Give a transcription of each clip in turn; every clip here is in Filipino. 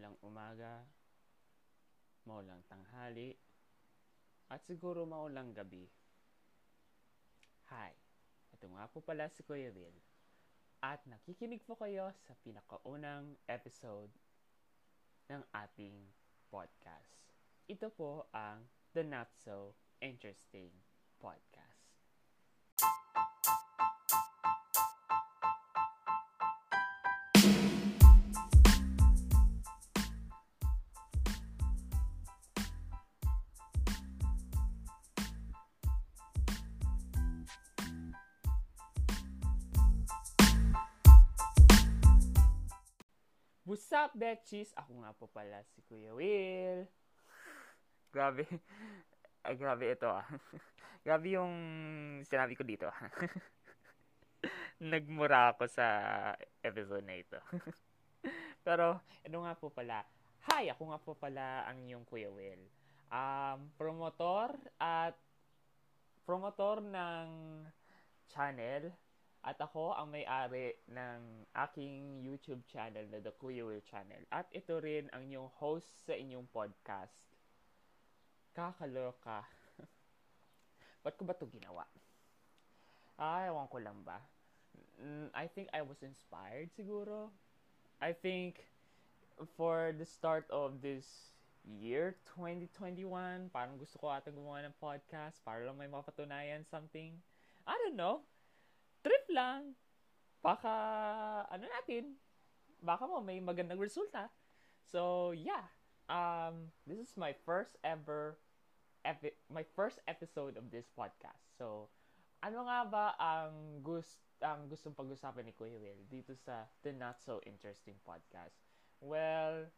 maulang umaga, maulang tanghali, at siguro maulang gabi. Hi, ito nga po pala si Kuya Will. At nakikinig po kayo sa pinakaunang episode ng ating podcast. Ito po ang The Not So Interesting Podcast. What's up, Betchies? Ako nga po pala si Kuya Will. grabe. Ay, grabe ito ah. grabe yung sinabi ko dito. Nagmura ako sa episode na ito. Pero, ito nga po pala. Hi! Ako nga po pala ang yung Kuya Will. Um, promotor at promotor ng channel at ako ang may-ari ng aking YouTube channel na The Kuya Channel. At ito rin ang inyong host sa inyong podcast. Kakaloka. Ba't ko ba ito ginawa? Ah, ewan ko lang ba. Mm, I think I was inspired siguro. I think for the start of this year 2021, parang gusto ko ata gumawa ng podcast para lang may mapatunayan something. I don't know trip lang. Baka, ano natin, baka mo may magandang resulta. So, yeah. Um, this is my first ever, epi- my first episode of this podcast. So, ano nga ba ang gusto ang gustong pag-usapan ni Kuya Will dito sa The Not So Interesting Podcast? Well,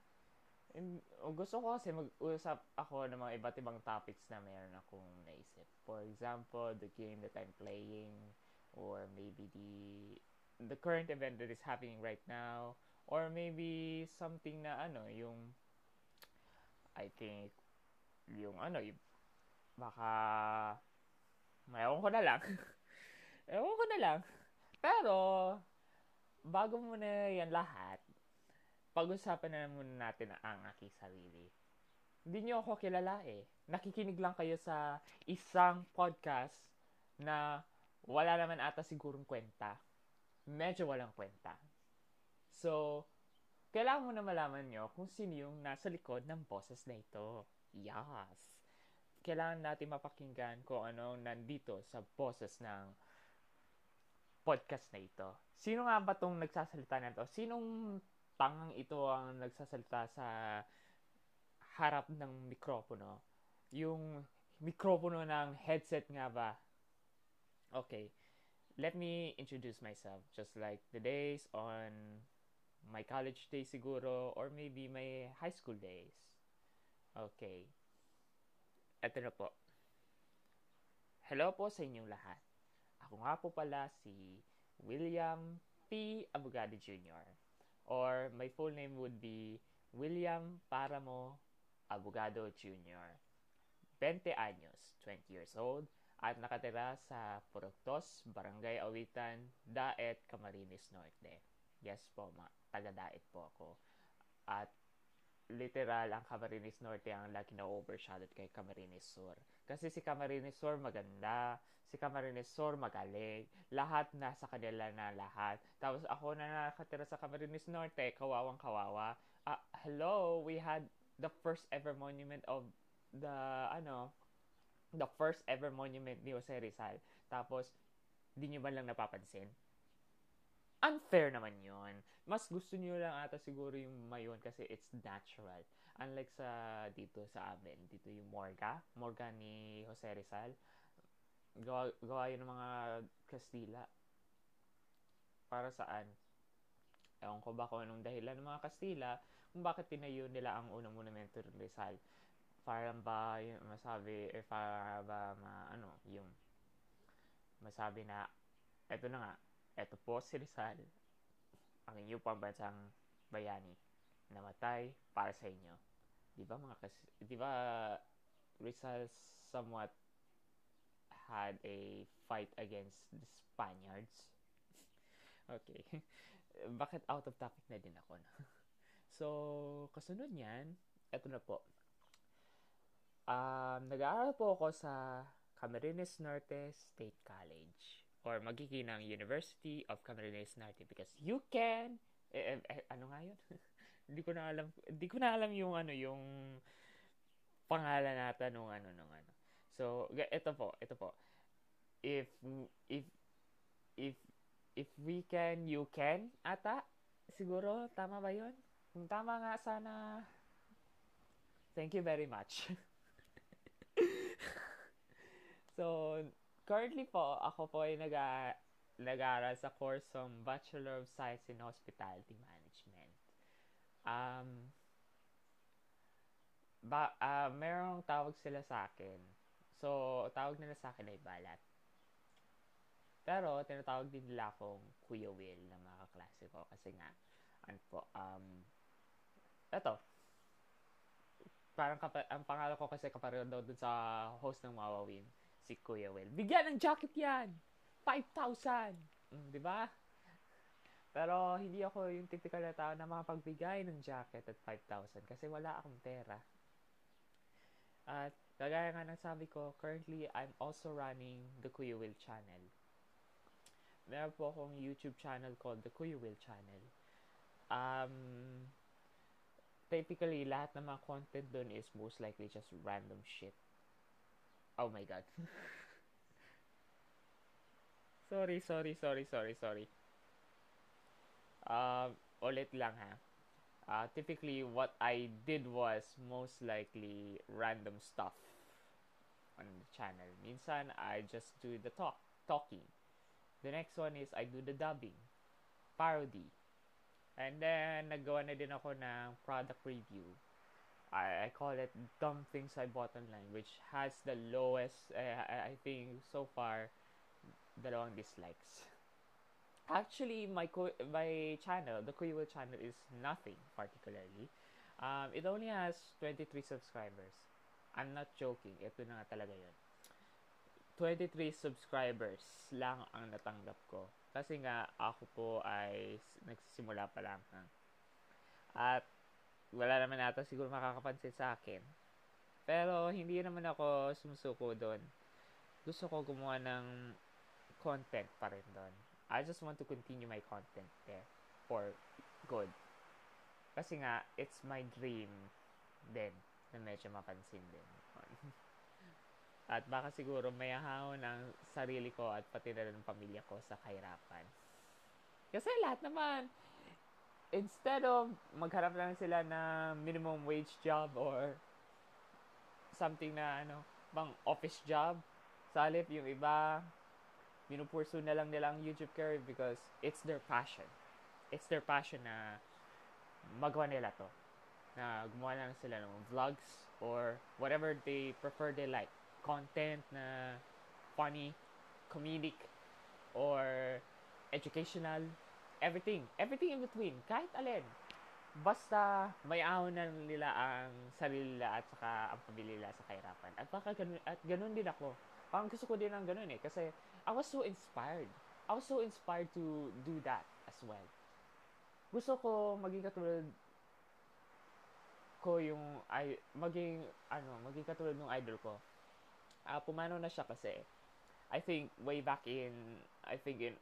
in, gusto ko kasi mag-usap ako ng mga iba't ibang topics na mayroon akong naisip. For example, the game that I'm playing, or maybe the the current event that is happening right now or maybe something na ano yung I think yung ano yung baka mayawan ko na lang. Ewan ko na lang. Pero bago muna yan lahat pag-usapan na muna natin ang aking sarili. Hindi nyo ako kilala eh. Nakikinig lang kayo sa isang podcast na wala naman ata sigurong kwenta. Medyo walang kwenta. So, kailangan mo na malaman nyo kung sino yung nasa likod ng boses na ito. Yes! Kailangan natin mapakinggan kung ano nandito sa boses ng podcast na ito. Sino nga ba tong nagsasalita na ito? Sinong tangang ito ang nagsasalita sa harap ng mikropono? Yung mikropono ng headset nga ba Okay, let me introduce myself. Just like the days on my college days siguro or maybe my high school days. Okay. Ito na po. Hello po sa inyong lahat. Ako nga po pala si William P. Abogado Jr. Or my full name would be William Paramo Abogado Jr. 20 años, 20 years old, at nakatira sa Puroktos, Barangay Awitan, Daet, Camarines Norte. Yes po, ma taga-Daet po ako. At literal, ang Camarines Norte ang lagi na overshadowed kay Camarines Sur. Kasi si Camarines Sur maganda, si Camarines Sur magaling, lahat nasa kanila na lahat. Tapos ako na nakatira sa Camarines Norte, kawawang kawawa. Uh, hello, we had the first ever monument of the, ano, the first ever monument ni Jose Rizal. Tapos, di nyo ba lang napapansin? Unfair naman yon Mas gusto nyo lang ata siguro yung mayon kasi it's natural. Unlike sa dito sa amin, dito yung Morga, Morga ni Jose Rizal. Gawa, gawa ng mga Kastila. Para saan? Ewan ko ba kung anong dahilan ng mga Kastila kung bakit tinayo nila ang unang monumento ni Rizal parang ba masabi eh para ba ma, ano yung masabi na eto na nga eto po si Rizal ang inyong pambansang bayani namatay para sa inyo di ba mga kas di ba Rizal somewhat had a fight against the Spaniards okay bakit out of topic na din ako no? So, kasunod niyan, eto na po. Um, nag-aaral po ako sa Camarines Norte State College or magiginang University of Camarines Norte because you can eh, eh, eh, ano nga yun? hindi ko na alam hindi ko na alam yung ano yung pangalan nata nung ano nung ano. So, ito po, ito po. If if if if we can, you can ata. Siguro tama ba 'yon? Kung tama nga sana Thank you very much. so, currently po, ako po ay nag nag-aaral sa course ng Bachelor of Science in Hospitality Management. Um, ba, uh, merong tawag sila sa akin. So, tawag nila sa akin ay balat. Pero, tinatawag din nila akong Kuya Will na mga kaklase ko. Kasi nga, ano po, um, eto, parang kapa- ang pangalan ko kasi kapareho daw dun sa host ng Mawawin, si Kuya Will. Bigyan ng jacket yan! 5,000! Mm, di ba? Pero hindi ako yung typical na tao na makapagbigay ng jacket at 5,000 kasi wala akong pera. At kagaya nga ng sabi ko, currently I'm also running the Kuya Will channel. Meron po akong YouTube channel called the Kuya Will channel. Um, typically, lahat ng mga content doon is most likely just random shit. Oh my god. sorry, sorry, sorry, sorry, sorry. Uh, ulit lang ha. Uh, typically, what I did was most likely random stuff on the channel. Minsan, I just do the talk, talking. The next one is I do the dubbing, parody. And then, naggawa na din ako ng product review. I, I call it Dumb Things I Bought Online, which has the lowest, uh, I think, so far, dalawang dislikes. Actually, my co- my channel, the Kuiwil channel, is nothing particularly. Um, it only has 23 subscribers. I'm not joking. Ito na nga talaga yun. 23 subscribers lang ang natanggap ko. Kasi nga, ako po ay nagsisimula pa lang. Ha? At wala naman ata siguro makakapansin sa akin. Pero hindi naman ako sumusuko doon. Gusto ko gumawa ng content pa rin doon. I just want to continue my content there for good. Kasi nga, it's my dream din na medyo mapansin din. at baka siguro may ahawon ng sarili ko at pati na ng pamilya ko sa kahirapan. Kasi lahat naman, instead of magharap lang sila na minimum wage job or something na ano, bang office job, sa halip yung iba, pinupursu na lang nila ang YouTube career because it's their passion. It's their passion na magawa nila to. Na gumawa lang sila ng vlogs or whatever they prefer they like. Content na funny, comedic, or educational, everything. Everything in between. Kahit alin. Basta may ahon na nila ang sarili nila at saka ang pamilya nila sa kahirapan. At baka ganun, at ganun din ako. Parang gusto ko din ng ganun eh. Kasi I was so inspired. I was so inspired to do that as well. Gusto ko maging katulad ko yung ay maging ano, maging katulad ng idol ko. Uh, pumano na siya kasi I think way back in I think in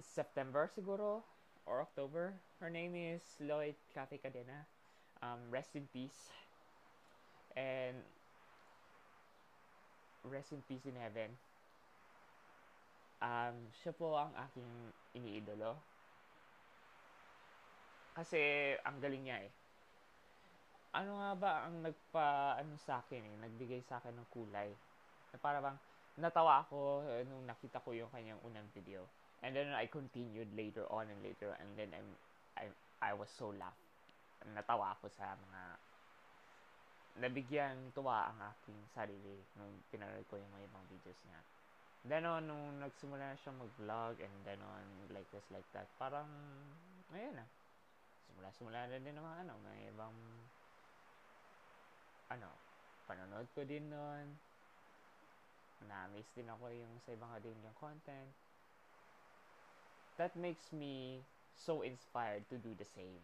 September siguro or October. Her name is Lloyd Cafe Cadena. Um, rest in peace. And rest in peace in heaven um, siya po ang aking iniidolo. Kasi ang galing niya eh. Ano nga ba ang nagpa ano sa akin eh, nagbigay sa akin ng kulay. Na para bang natawa ako eh, nung nakita ko yung kanyang unang video. And then I continued later on and later and then I'm I I was so laugh. Natawa ako sa mga nabigyan tuwa ang aking sarili nung pinanood ko yung mga ibang videos niya. Then on, nung nagsimula na siya mag-vlog and then on, like this, like that, parang, ngayon na. Simula-simula na din naman, ano, may ibang, ano, panonood ko din noon. Na-miss din ako yung sa ibang din yung content. That makes me so inspired to do the same.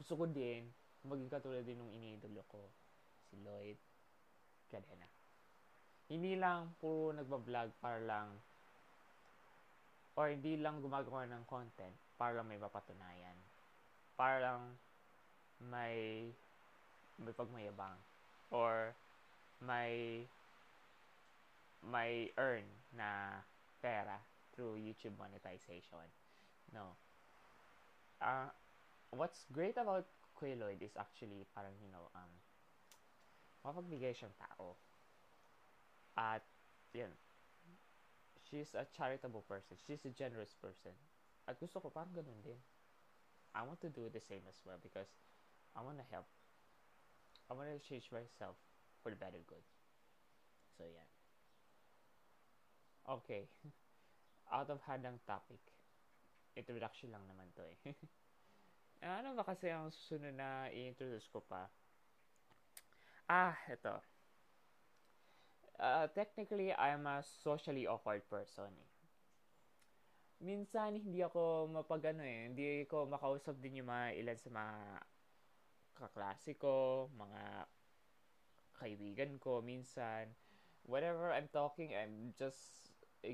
gusto ko din, maging katulad din ng iniidolo ko, si Lloyd Cadena. Hindi lang puro nagbablog para lang or hindi lang gumagawa ng content para lang may mapatunayan. Para lang may may pagmayabang or may may earn na pera through YouTube monetization. No. Uh, what's great about Kuya Lloyd is actually parang, you know, um, mapagbigay siyang tao. At, yun, she's a charitable person. She's a generous person. At gusto ko parang ganun din. I want to do the same as well because I want to help. I want to change myself for the better good. So, yeah. Okay. Out of hand ang topic. Introduction lang naman to eh. ano ba kasi ang susunod na i-introduce ko pa? Ah, ito. Uh, technically, I'm a socially awkward person eh. Minsan, hindi ako mapagano eh. Hindi ko makausap din yung mga ilan sa mga kaklase ko, mga kaibigan ko. Minsan, whatever I'm talking, I'm just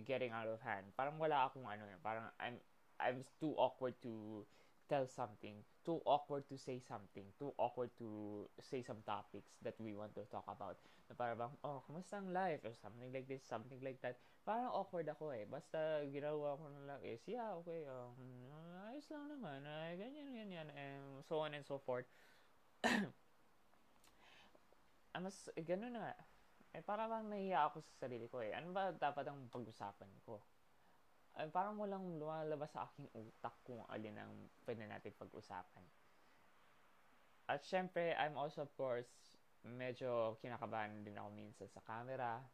getting out of hand. Parang wala akong ano. Parang I'm, I'm too awkward to tell something, too awkward to say something, too awkward to say some topics that we want to talk about. Na parang bang, oh, kumusta ang life? Or something like this, something like that. Parang awkward ako eh. Basta ginawa ko na lang is, yeah, okay, um, ayos lang naman, uh, ganyan, ganyan, and so on and so forth. ah, mas, eh, ganun na Eh, parang bang nahiya ako sa sarili ko eh. Ano ba dapat ang pag-usapan ko? Eh, parang walang lumalabas sa aking utak kung alin ang pwede natin pag-usapan. At syempre, I'm also of course, medyo kinakabahan din ako minsan sa camera.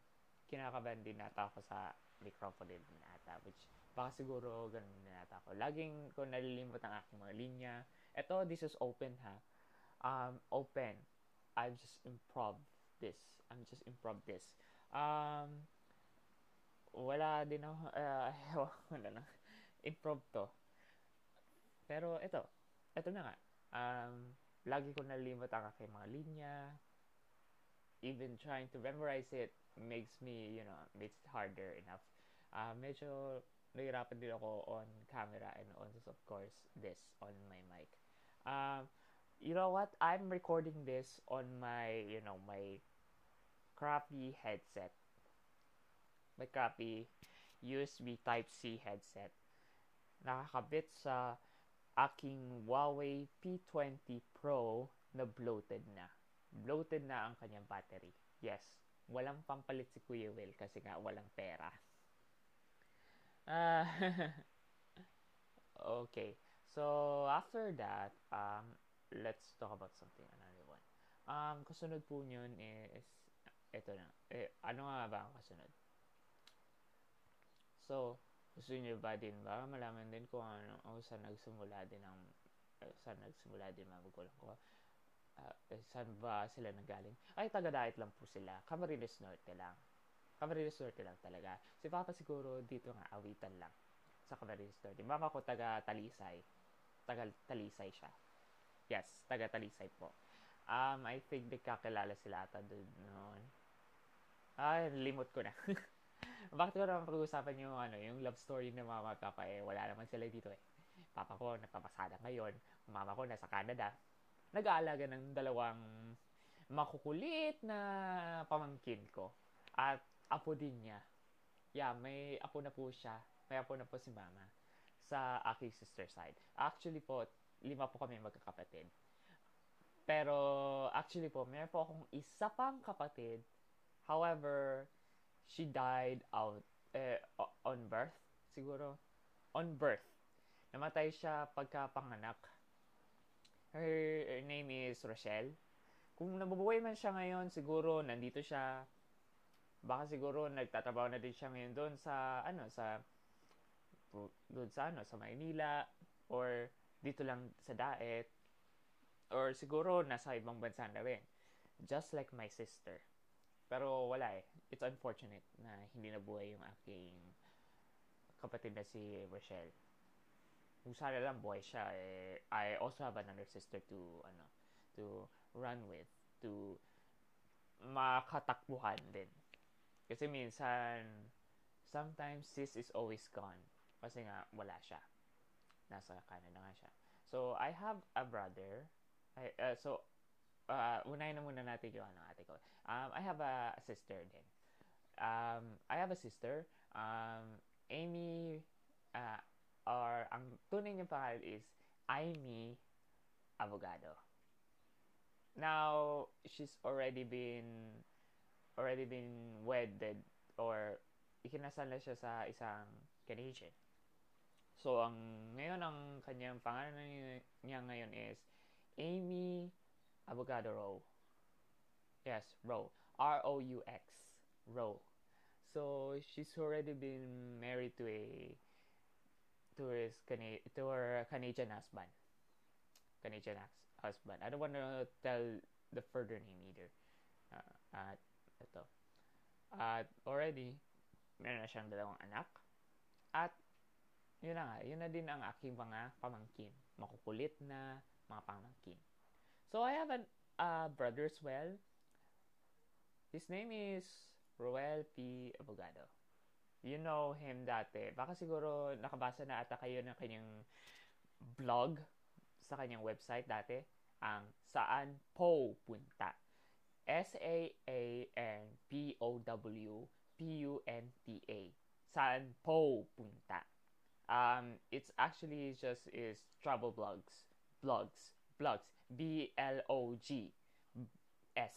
Kinakabahan din nata ako sa microphone din nata. Which, baka siguro ganun din nata ako. Laging ko nalilimot ang aking mga linya. Ito, this is open ha. Um, open. I've just improv this. I'm just improv this. Um, wala din ako, uh, wala na. Improv to. Pero ito, ito na nga. Um, lagi ko nalimot ang aking mga linya. Even trying to memorize it makes me, you know, makes it harder enough. Uh, medyo nahirapan din ako on camera and on, of course, this on my mic. Um, you know what? I'm recording this on my, you know, my crappy headset. My crappy USB Type-C headset. Nakakabit sa aking Huawei P20 Pro na bloated na. Bloated na ang kanyang battery. Yes, walang pampalit si Kuya Will kasi nga walang pera. Uh, okay. So, after that, um, let's talk about something, another one. Um, kasunod po yun is ito na. Eh, ano nga ba ang kasunod? So, gusto niyo ba din ba malaman din kung ano o saan nagsimula din ang uh, saan nagsimula din mga magulang ko? Uh, eh, saan ba sila nanggaling? Ay taga-diet lang po sila. Camarines Norte lang. Camarines Norte lang talaga. Si Papa siguro dito nga awitan lang sa Camarines Norte. Mama ko taga Talisay. Taga Talisay siya yes taga Talisay po um, I think nagkakilala sila ata doon noon ay, limot ko na. Bakit ko naman pag-uusapan yung, ano, yung love story ng mama at papa? Eh, wala naman sila dito eh. Papa ko, nagpapasada ngayon. Mama ko, nasa Canada. Nag-aalaga ng dalawang makukulit na pamangkin ko. At apo din niya. Yeah, may apo na po siya. May apo na po si mama sa aking sister side. Actually po, lima po kami magkakapatid. Pero, actually po, meron po akong isa pang kapatid However, she died out eh, on birth, siguro. On birth. Namatay siya pagkapanganak. Her, her name is Rochelle. Kung nabubuhay man siya ngayon, siguro nandito siya. Baka siguro nagtatrabaho na din siya ngayon doon sa ano sa doon sa ano sa Maynila or dito lang sa Daet or siguro nasa ibang bansa na rin. Just like my sister. Pero wala eh. It's unfortunate na hindi nabuhay yung aking kapatid na si Rochelle. kung sana lang boy siya, eh, I also have another sister to, ano, to run with, to makatakbuhan din. Kasi minsan, sometimes sis is always gone. Kasi nga, wala siya. Nasa Canada nga siya. So, I have a brother. I, uh, so, uh, unahin na muna natin yung ano, ate ko. Um, I have a sister din. Um, I have a sister. Um, Amy, uh, or ang tunay niyang pangalan is Amy Abogado. Now, she's already been already been wedded or ikinasal na siya sa isang Canadian. So, ang ngayon ang kanyang pangalan niya ngayon is Amy Avocado Rowe. Yes, Rowe. R-O-U-X. Rowe. So, she's already been married to a to his Cana- to her Canadian husband. Canadian husband. I don't want to tell the further name either. Uh, at ito. At already, meron na siyang dalawang anak. At yun na nga, yun na din ang aking mga pamangkin. Makukulit na mga pamangkin. So, I have a uh, brother as well. His name is Roel P. Abogado. You know him dati. Baka siguro nakabasa na ata kayo ng kanyang blog sa kanyang website dati. Ang Saan Po Punta. S-A-A-N-P-O-W-P-U-N-T-A. Saan Po Punta. Um, it's actually just is travel blogs. Blogs. Blogs. B-L-O-G. S.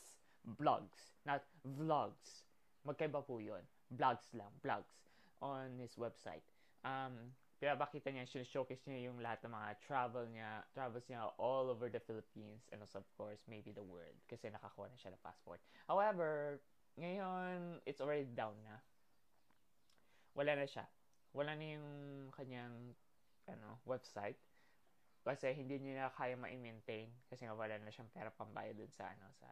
Blogs. Not vlogs. Magkaiba po yun. Blogs lang. Blogs. On his website. Um, pinapakita niya, showcase niya yung lahat ng mga travel niya, travels niya all over the Philippines and also of course maybe the world kasi nakakuha na siya ng passport. However, ngayon it's already down na. Wala na siya. Wala na yung kanyang ano, website kasi hindi niya kaya ma-maintain kasi nga wala na siyang pera pambayad dun sa ano sa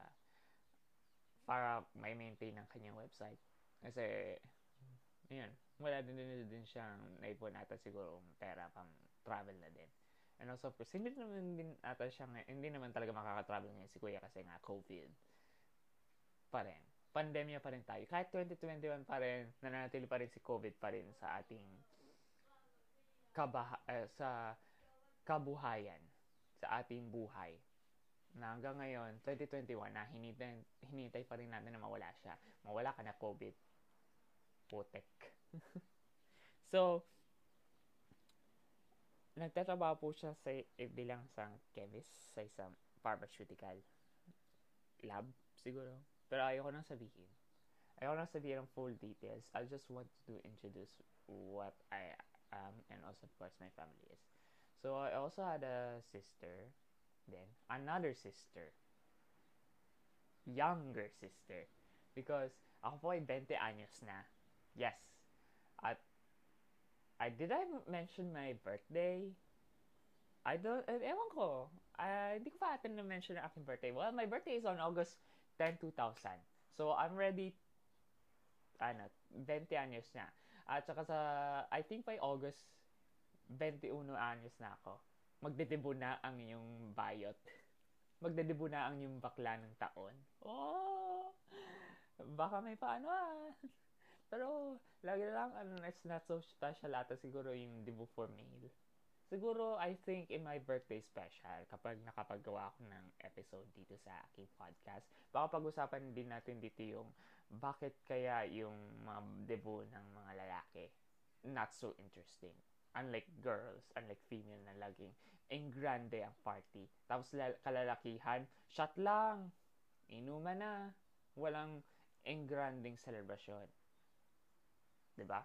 para ma-maintain ang kanyang website. Kasi Ayan. Wala din din, din siyang naipon ata siguro pera pang travel na din. And also, of course, hindi naman din ata siya, hindi naman talaga makaka-travel ngayon si Kuya kasi nga COVID pa rin. Pandemya pa rin tayo. Kahit 2021 pa rin, nananatili pa rin si COVID pa rin sa ating kabaha, uh, sa kabuhayan, sa ating buhay. Na hanggang ngayon, 2021, na hinintay, hinintay pa rin natin na mawala siya. Mawala ka na COVID putek. so, nagtatrabaho po siya sa eh, bilang isang chemist sa isang pharmaceutical lab, siguro. Pero ayoko nang sabihin. Ayoko nang sabihin ang full details. I just want to introduce what I am and also, of course, my family is. So, I also had a sister, then another sister, younger sister, because ako po ay 20 anyos na. Yes. At I did I mention my birthday? I don't, eh, ewan ko. Uh, hindi ko pa atin na-mention ang aking birthday. Well, my birthday is on August 10, 2000. So, I'm ready, ano, 20 anyos na. At saka sa, I think by August, 21 anyos na ako. Magdedebo na ang iyong bayot. Magdedebo na ang iyong bakla ng taon. Oh! Baka may paano ah. Pero, lagi lang, ano, it's not so special ata siguro yung debut for male. Siguro, I think in my birthday special, kapag nakapagawa ako ng episode dito sa aking podcast, baka pag-usapan din natin dito yung bakit kaya yung mga debut ng mga lalaki not so interesting. Unlike girls, unlike female na laging en grande ang party. Tapos kalalakihan, shot lang, inuman na, walang en granding celebration. ba?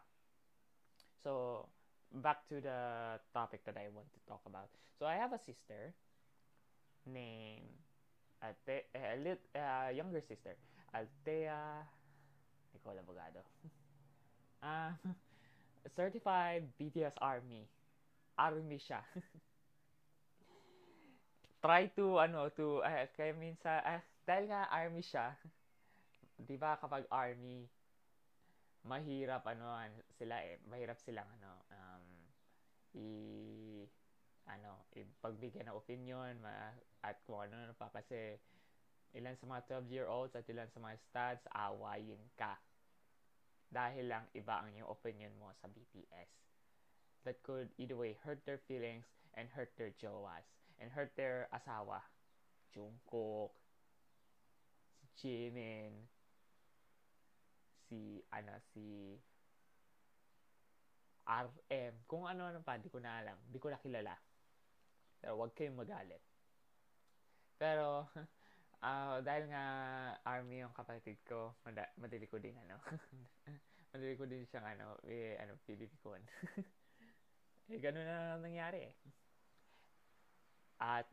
So, back to the topic that I want to talk about. So, I have a sister named Ate, uh, lit, uh, younger sister, Altea Nicola Bogado. uh, certified BTS Army. Army siya. Try to, ano, to, uh, kaya minsan, uh, dahil nga Army siya, di ba kapag Army, mahirap ano sila eh mahirap silang ano i pagbigyan ng opinion ma- at kung ano pa kasi ilan sa mga 12-year-olds at ilan sa mga studs, awayin ka. Dahil lang iba ang yung opinion mo sa BTS. That could either way hurt their feelings and hurt their jowas and hurt their asawa. Jungkook, si Jimin, si, ano, si RM, kung ano-ano pa, di ko na alam. Di ko na kilala. Pero wag kayong magalit. Pero, uh, dahil nga army yung kapatid ko, mad- madali ko din ano. madali ko din siyang ano, eh, ano, PBB ko. eh, ganun na nangyari eh. At,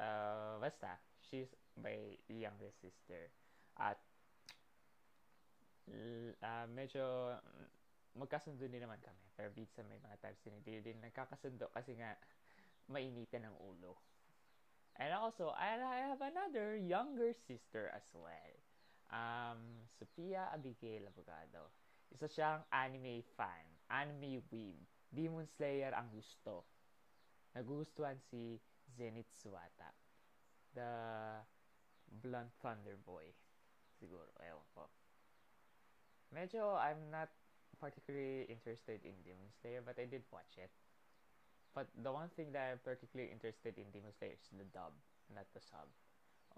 uh, basta, she's my younger sister. At, uh, medyo magkasundo din naman kami. Pero minsan may mga times din hindi din nagkakasundo kasi nga mainitan ng ulo. And also, I have another younger sister as well. Um, Sophia Abigail Abogado. Isa siyang anime fan. Anime weeb. Demon Slayer ang gusto. Nagustuhan si Zenith Suwata. The Blunt Thunder Boy. Siguro. Ewan ko. Medyo, I'm not particularly interested in Demon Slayer, but I did watch it. But the one thing that I'm particularly interested in Demon Slayer is the dub, not the sub.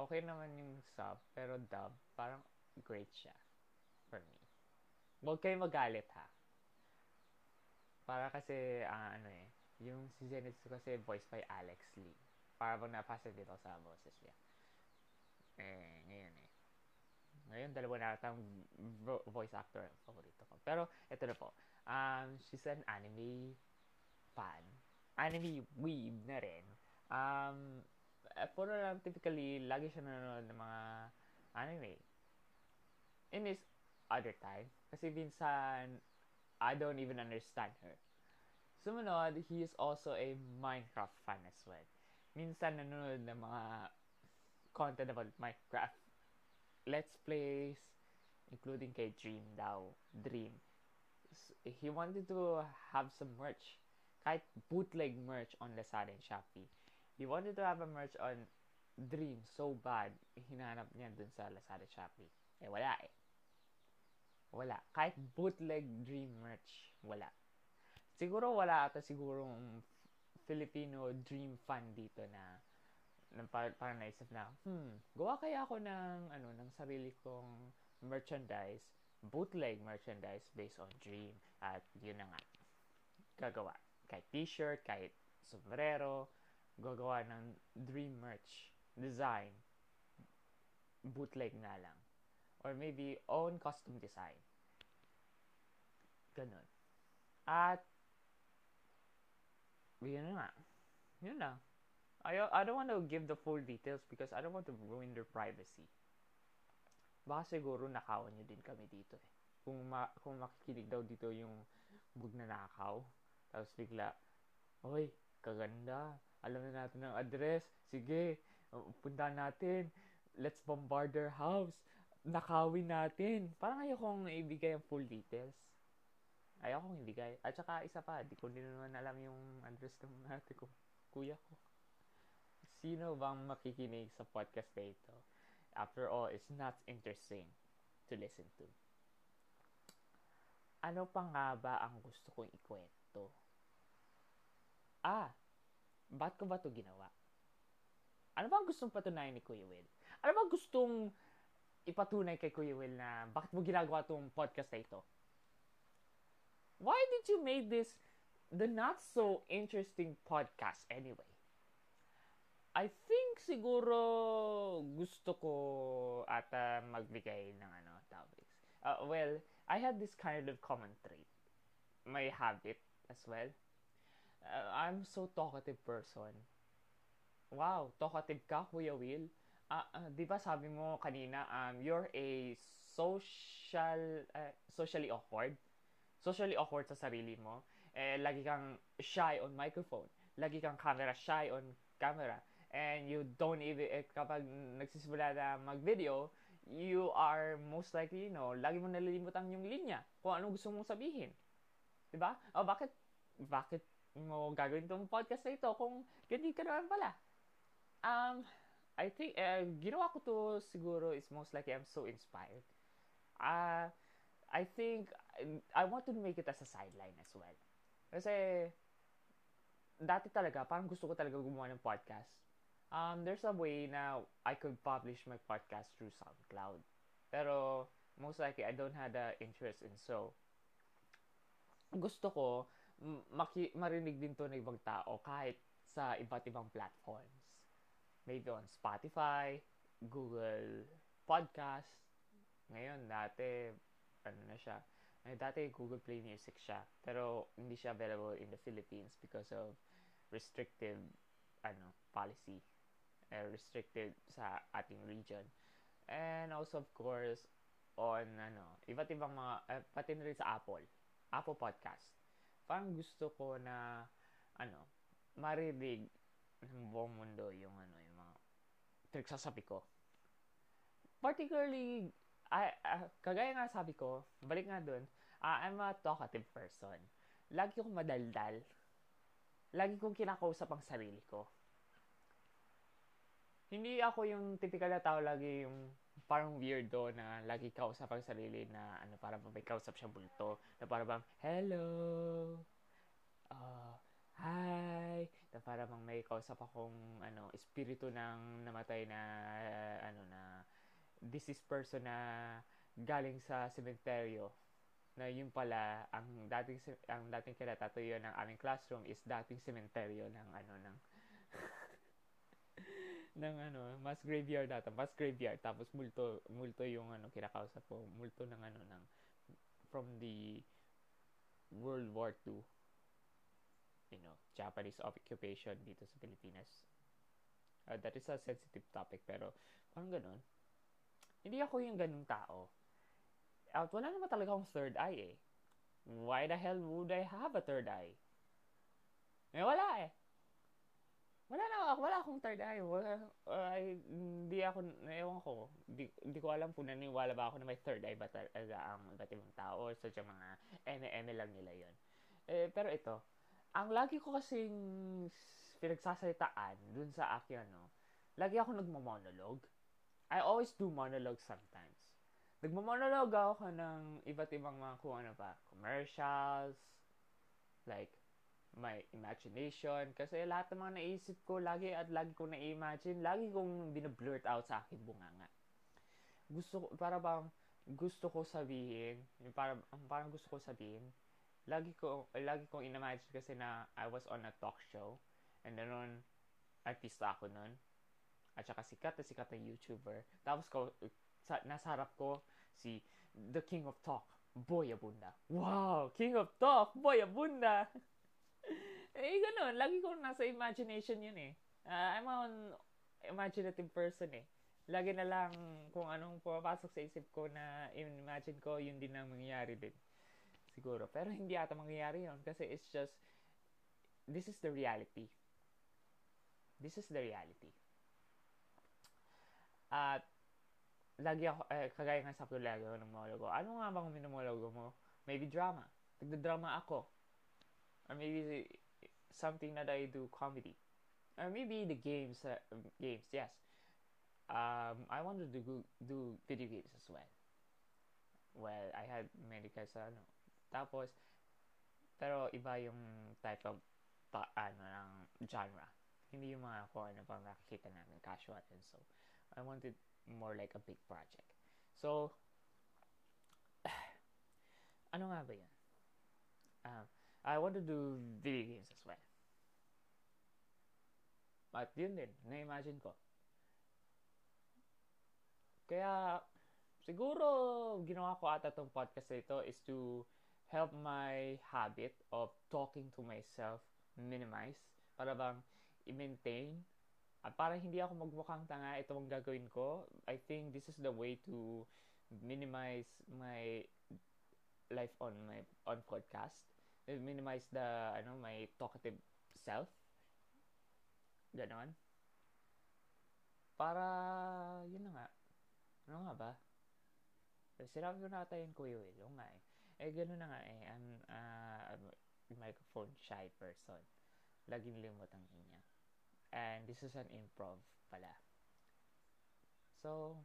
Okay naman yung sub, pero dub, parang great siya for me. Huwag kayo magalit ha. Para kasi, uh, ano eh, yung si Zenitsu kasi voiced by Alex Lee. Para bang napasa dito sa boses niya. Eh, ngayon eh. Ngayon, dalawa na atang voice actor ang favorito ko. Pero, ito na po. Um, she's an anime fan. Anime weeb na rin. Um, puro lang typically, lagi siya nanonood ng mga anime. In his other time. Kasi minsan, I don't even understand her. Sumunod, he is also a Minecraft fan as well. Minsan nanonood ng mga content about Minecraft let's plays, including kay Dream daw. Dream. He wanted to have some merch. Kahit bootleg merch on Lazada and Shopee. He wanted to have a merch on Dream so bad. Hinanap niya dun sa Lazada Shopee. Eh, wala eh. Wala. Kahit bootleg Dream merch, wala. Siguro wala ata sigurong Filipino Dream fan dito na ng par- parang naisip na, hmm, gawa kaya ako ng, ano, ng sarili kong merchandise, bootleg merchandise based on Dream. At yun na nga, gagawa. Kahit t-shirt, kahit sombrero, gagawa ng Dream merch, design, bootleg na lang. Or maybe own custom design. Ganun. At, yun na nga. Yun lang. I, I don't want to give the full details because I don't want to ruin their privacy. Baka siguro nakawan nyo din kami dito eh. Kung, ma, kung makikinig daw dito yung bug na nakaw, tapos bigla, Hoy, kaganda. Alam na natin ang address. Sige, punta natin. Let's bombard their house. Nakawin natin. Parang ayokong ibigay ang full details. Ayokong ibigay. At saka isa pa, di ko din naman alam yung address ng natin ko. Kuya ko sino bang makikinig sa podcast na ito? After all, it's not interesting to listen to. Ano pa nga ba ang gusto kong ikwento? Ah, ba't ko ba ito ginawa? Ano ba ang gustong patunayan ni Kuya Will? Ano ba gustong ipatunay kay Kuya Will na bakit mo ginagawa itong podcast na ito? Why did you make this the not so interesting podcast anyway? I think siguro gusto ko ata magbigay ng ano topics. Uh, well, I had this kind of common trait. My habit as well. Uh, I'm so talkative person. Wow, talkative ka, Kuya Will. Uh, uh, 'di ba sabi mo kanina um you're a social uh, socially awkward. Socially awkward sa sarili mo. Eh lagi kang shy on microphone. Lagi kang camera shy on camera and you don't even, eh, kapag nagsisimula na mag-video, you are most likely, you know, lagi mo nalilimutan yung linya kung anong gusto mong sabihin. Diba? O bakit, bakit mo gagawin tong podcast na ito kung ganyan ka naman pala? Um, I think, uh, ginawa ko to siguro is most likely I'm so inspired. Uh, I think, I want to make it as a sideline as well. Kasi, dati talaga, parang gusto ko talaga gumawa ng podcast. Um, there's a way na I could publish my podcast through SoundCloud. Pero, most likely, I don't have the interest in so. Gusto ko, maki- marinig din to ng ibang tao kahit sa iba't ibang platforms. Maybe on Spotify, Google Podcast. Ngayon, dati, ano na siya, eh, dati Google Play Music siya. Pero hindi siya available in the Philippines because of restrictive ano policy. Uh, restricted sa ating region. And also, of course, on ano, iba't ibang mga, uh, pati na rin sa Apple. Apple Podcast. Parang gusto ko na, ano, marinig ng buong mundo yung ano, yung mga pinagsasabi ko. Particularly, I, uh, kagaya nga sabi ko, balik nga dun, uh, I'm a talkative person. Lagi kong madaldal. Lagi kong kinakausap ang sarili ko. Hindi ako yung typical na tao lagi yung parang weirdo na lagi kausap ang sarili na ano para may kausap siya bulto na para bang hello uh, hi na para bang may kausap akong ano espiritu ng namatay na uh, ano na deceased person na galing sa sementeryo na yun pala ang dating ang dating kinatatuyuan ng aming classroom is dating sementeryo ng ano ng ng ano mas graveyard data mas graveyard tapos multo multo yung ano kinakausap ko multo ng ano ng from the World War II you know Japanese occupation dito sa Pilipinas uh, that is a sensitive topic pero parang ganun hindi ako yung ganung tao. At wala naman talaga akong third eye eh. Why the hell would I have a third eye? Eh, wala eh. Wala na, wala akong third eye. Wala, uh, hindi ako, ewan ko, di, di ko alam kung naniniwala ba ako na may third eye ba talaga ang iba't ibang tao or sa mga eme-eme lang nila yon eh, pero ito, ang lagi ko kasing pinagsasalitaan dun sa akin, ano, lagi ako nagmo-monologue. I always do monologue sometimes. Nagmo-monologue ako ng iba't ibang mga kung ano pa, commercials, like, my imagination. Kasi lahat ng mga naisip ko, lagi at lagi kong na-imagine, lagi kong binablurt out sa akin bunganga. Gusto ko, para bang, gusto ko sabihin, para, parang gusto ko sabihin, lagi ko, lagi kong imagine kasi na I was on a talk show, and then on, artista ako nun, at saka sikat na sikat na YouTuber. Tapos ko, sa, nasa harap ko, si The King of Talk, Boy Abunda. Wow! King of Talk, Boy Abunda! eh, ganun. Lagi ko nasa imagination yun eh. Uh, I'm an imaginative person eh. Lagi na lang kung anong pumapasok sa isip ko na imagine ko, yun din ang mangyayari din. Siguro. Pero hindi ata mangyayari yun kasi it's just, this is the reality. This is the reality. At lagi ako, eh, kagaya nga sa lagi ako ng monologo. Ano nga bang minumologo mo? Maybe drama. Nagda-drama ako. Or maybe something that I do comedy. Or maybe the games, uh, games, yes. Um, I wanted to do, do video games as well. Well, I had many of, ano. Tapos, pero iba yung type of, pa, ano, ng genre. Hindi yung mga kung ano pang nakikita namin, casual and so. I wanted more like a big project. So, ano nga ba yan? Um, I want to do video games as well. At yun din, na-imagine ko. Kaya, siguro, ginawa ko ata tong podcast na ito is to help my habit of talking to myself minimize para bang i-maintain at para hindi ako magmukhang tanga, ito ang gagawin ko. I think this is the way to minimize my life on my on podcast. Minimize the ano my talkative self. Ganon. Para yun na nga. Ano nga ba? Sinabi ko na tayo yung Kuya Will. nga eh. Eh, gano'n na nga eh. Um, uh, microphone shy person. Laging limot ang niya. And this is an improv pala. So,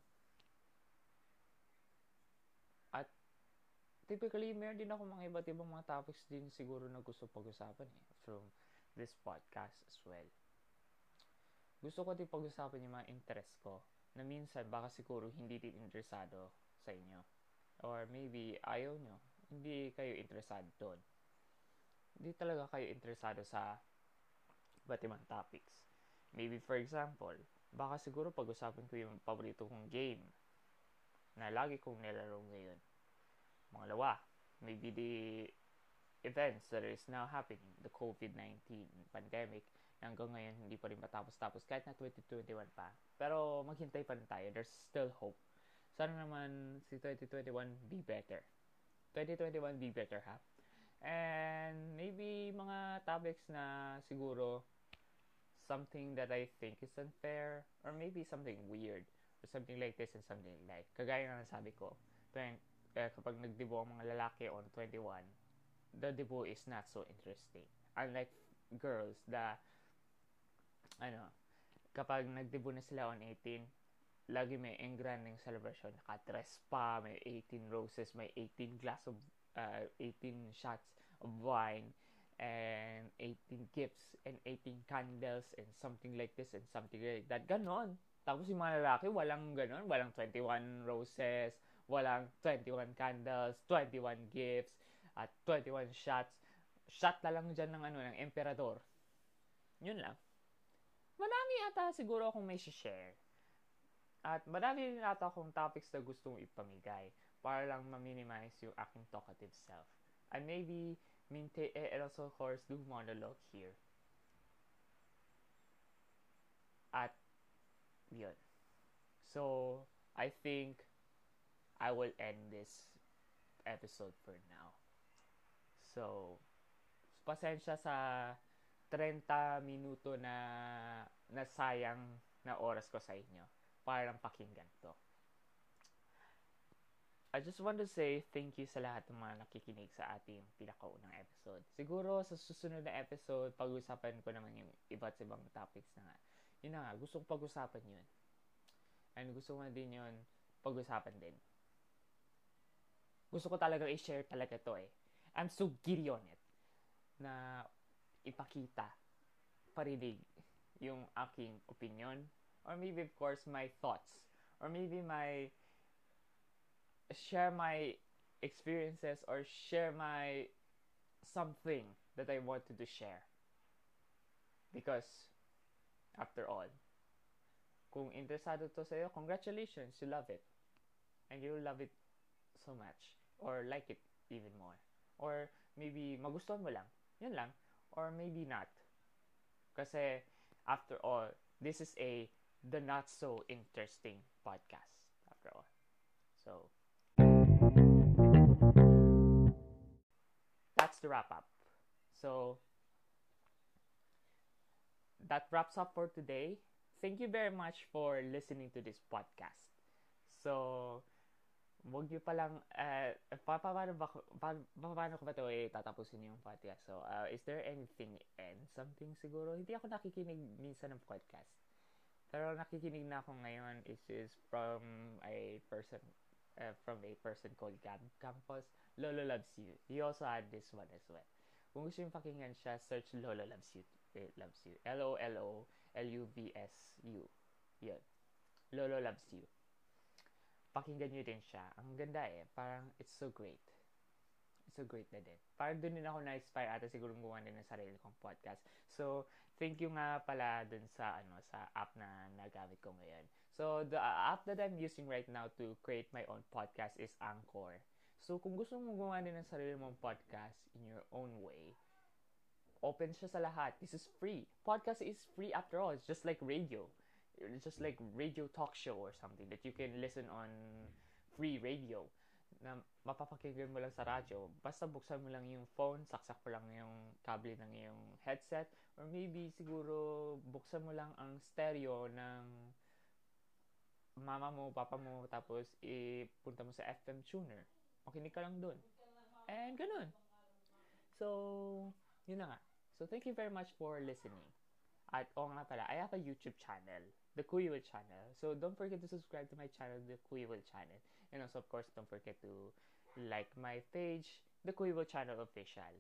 typically, meron din ako mga iba't ibang mga topics din siguro na gusto pag-usapan eh, from this podcast as well. Gusto ko din pag-usapan yung mga interest ko na minsan baka siguro hindi din interesado sa inyo. Or maybe ayaw nyo. Hindi kayo interesado doon. Hindi talaga kayo interesado sa iba't ibang topics. Maybe for example, baka siguro pag-usapan ko yung paborito kong game na lagi kong nilaro ngayon. Pangalawa, maybe the events that is now happening, the COVID-19 pandemic, na hanggang ngayon hindi pa rin matapos-tapos kahit na 2021 pa. Pero maghintay pa rin tayo. There's still hope. Sana naman si 2021 be better. 2021 be better ha. And maybe mga topics na siguro something that I think is unfair or maybe something weird or something like this and something like kagaya na sabi ko 20, pero kapag nagdibo ang mga lalaki on 21, the dibo is not so interesting. Unlike girls, the, ano, kapag nagdibo na sila on 18, lagi may engranding celebration. Naka-dress pa, may 18 roses, may 18 glass of, uh, 18 shots of wine, and 18 gifts, and 18 candles, and something like this, and something like that. Ganon. Tapos yung mga lalaki, walang ganon, walang 21 roses, walang 21 candles, 21 gifts, at 21 shots. Shot na lang dyan ng, ano, ng emperador. Yun lang. Marami ata siguro akong may share. At marami rin ata akong topics na gustong ipamigay para lang ma-minimize yung aking talkative self. And maybe maintain and also of course do monologue here. At yun. So, I think I will end this episode for now. So, pasensya sa 30 minuto na nasayang na oras ko sa inyo para lang pakinggan to. I just want to say thank you sa lahat ng mga nakikinig sa ating pinakaunang episode. Siguro sa susunod na episode, pag-usapan ko naman yung iba't ibang topics na nga. Yun na nga, gusto kong pag-usapan yun. And gusto ko din yun pag-usapan din. Gusto ko talaga i-share talaga to eh. I'm so giddy on it na ipakita, parinig yung aking opinion or maybe of course my thoughts or maybe my share my experiences or share my something that I wanted to share. Because, after all, kung interesado to sa'yo, congratulations, you love it. And you love it so much. Or like it even more. Or maybe magustuhan mo lang. Yan lang. Or maybe not. Kasi, after all, this is a the not so interesting podcast. After all. So, that's the wrap up. So that wraps up for today. Thank you very much for listening to this podcast. So, wag niyo palang, uh, pa, pa, paano, ba, pa, pa, paano ko ba ito eh, tatapusin yung podcast? So, uh, is there anything and something siguro? Hindi ako nakikinig minsan ng podcast. Pero nakikinig na ako ngayon is is from a person uh, from a person called Gab Campos. Lolo Loves You. He also had this one as well. Kung gusto yung pakinggan siya, search Lolo Loves You. It loves You. L-O-L-O-L-U-V-S-U. Yun. Lolo Loves You. Pakinggan nyo din siya. Ang ganda eh. Parang, it's so great. It's so great na din. Parang doon din ako na-inspire ata siguro gumawa din ng sarili kong podcast. So, thank you nga pala dun sa, ano, sa app na nagamit ko ngayon. So, the app that I'm using right now to create my own podcast is Anchor. So, kung gusto mong gumawa din ng sarili mong podcast in your own way, open siya sa lahat. This is free. Podcast is free after all. It's just like radio. It's just like radio talk show or something that you can listen on free radio na mapapakinggan mo lang sa radyo. Basta buksan mo lang yung phone, saksak mo lang yung kable ng iyong headset, or maybe siguro buksan mo lang ang stereo ng mama mo, papa mo, tapos ipunta mo sa FM tuner. Makinig ka lang dun. And ganun. So, yun na nga. So, thank you very much for listening. At oo nga pala, I have a YouTube channel, the Kuya Will channel. So, don't forget to subscribe to my channel, the Kuya Will channel. And also, of course, don't forget to like my page, the Kuya Will channel official.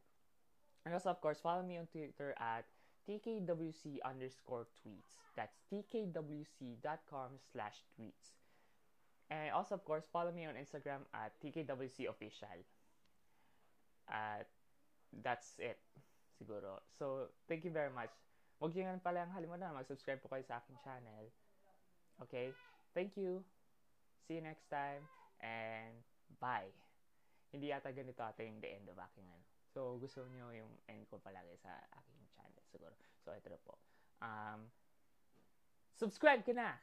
And also, of course, follow me on Twitter at tkwc underscore tweets. That's tkwc.com slash tweets. And also, of course, follow me on Instagram at tkwc official. At that's it, siguro. So, thank you very much. Huwag nyo nga pala ang halimutan, mag-subscribe po kayo sa aking channel. Okay? Thank you. See you next time. And bye. Hindi yata ganito ata yung the end of aking ano. So, gusto nyo yung end ko palagi sa aking channel siguro. So, ito na po. Um, subscribe ka na!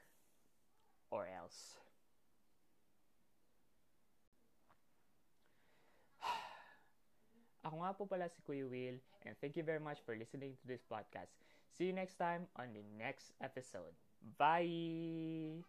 Or else. Ako nga po pala si Kuya Will and thank you very much for listening to this podcast. See you next time on the next episode. Bye!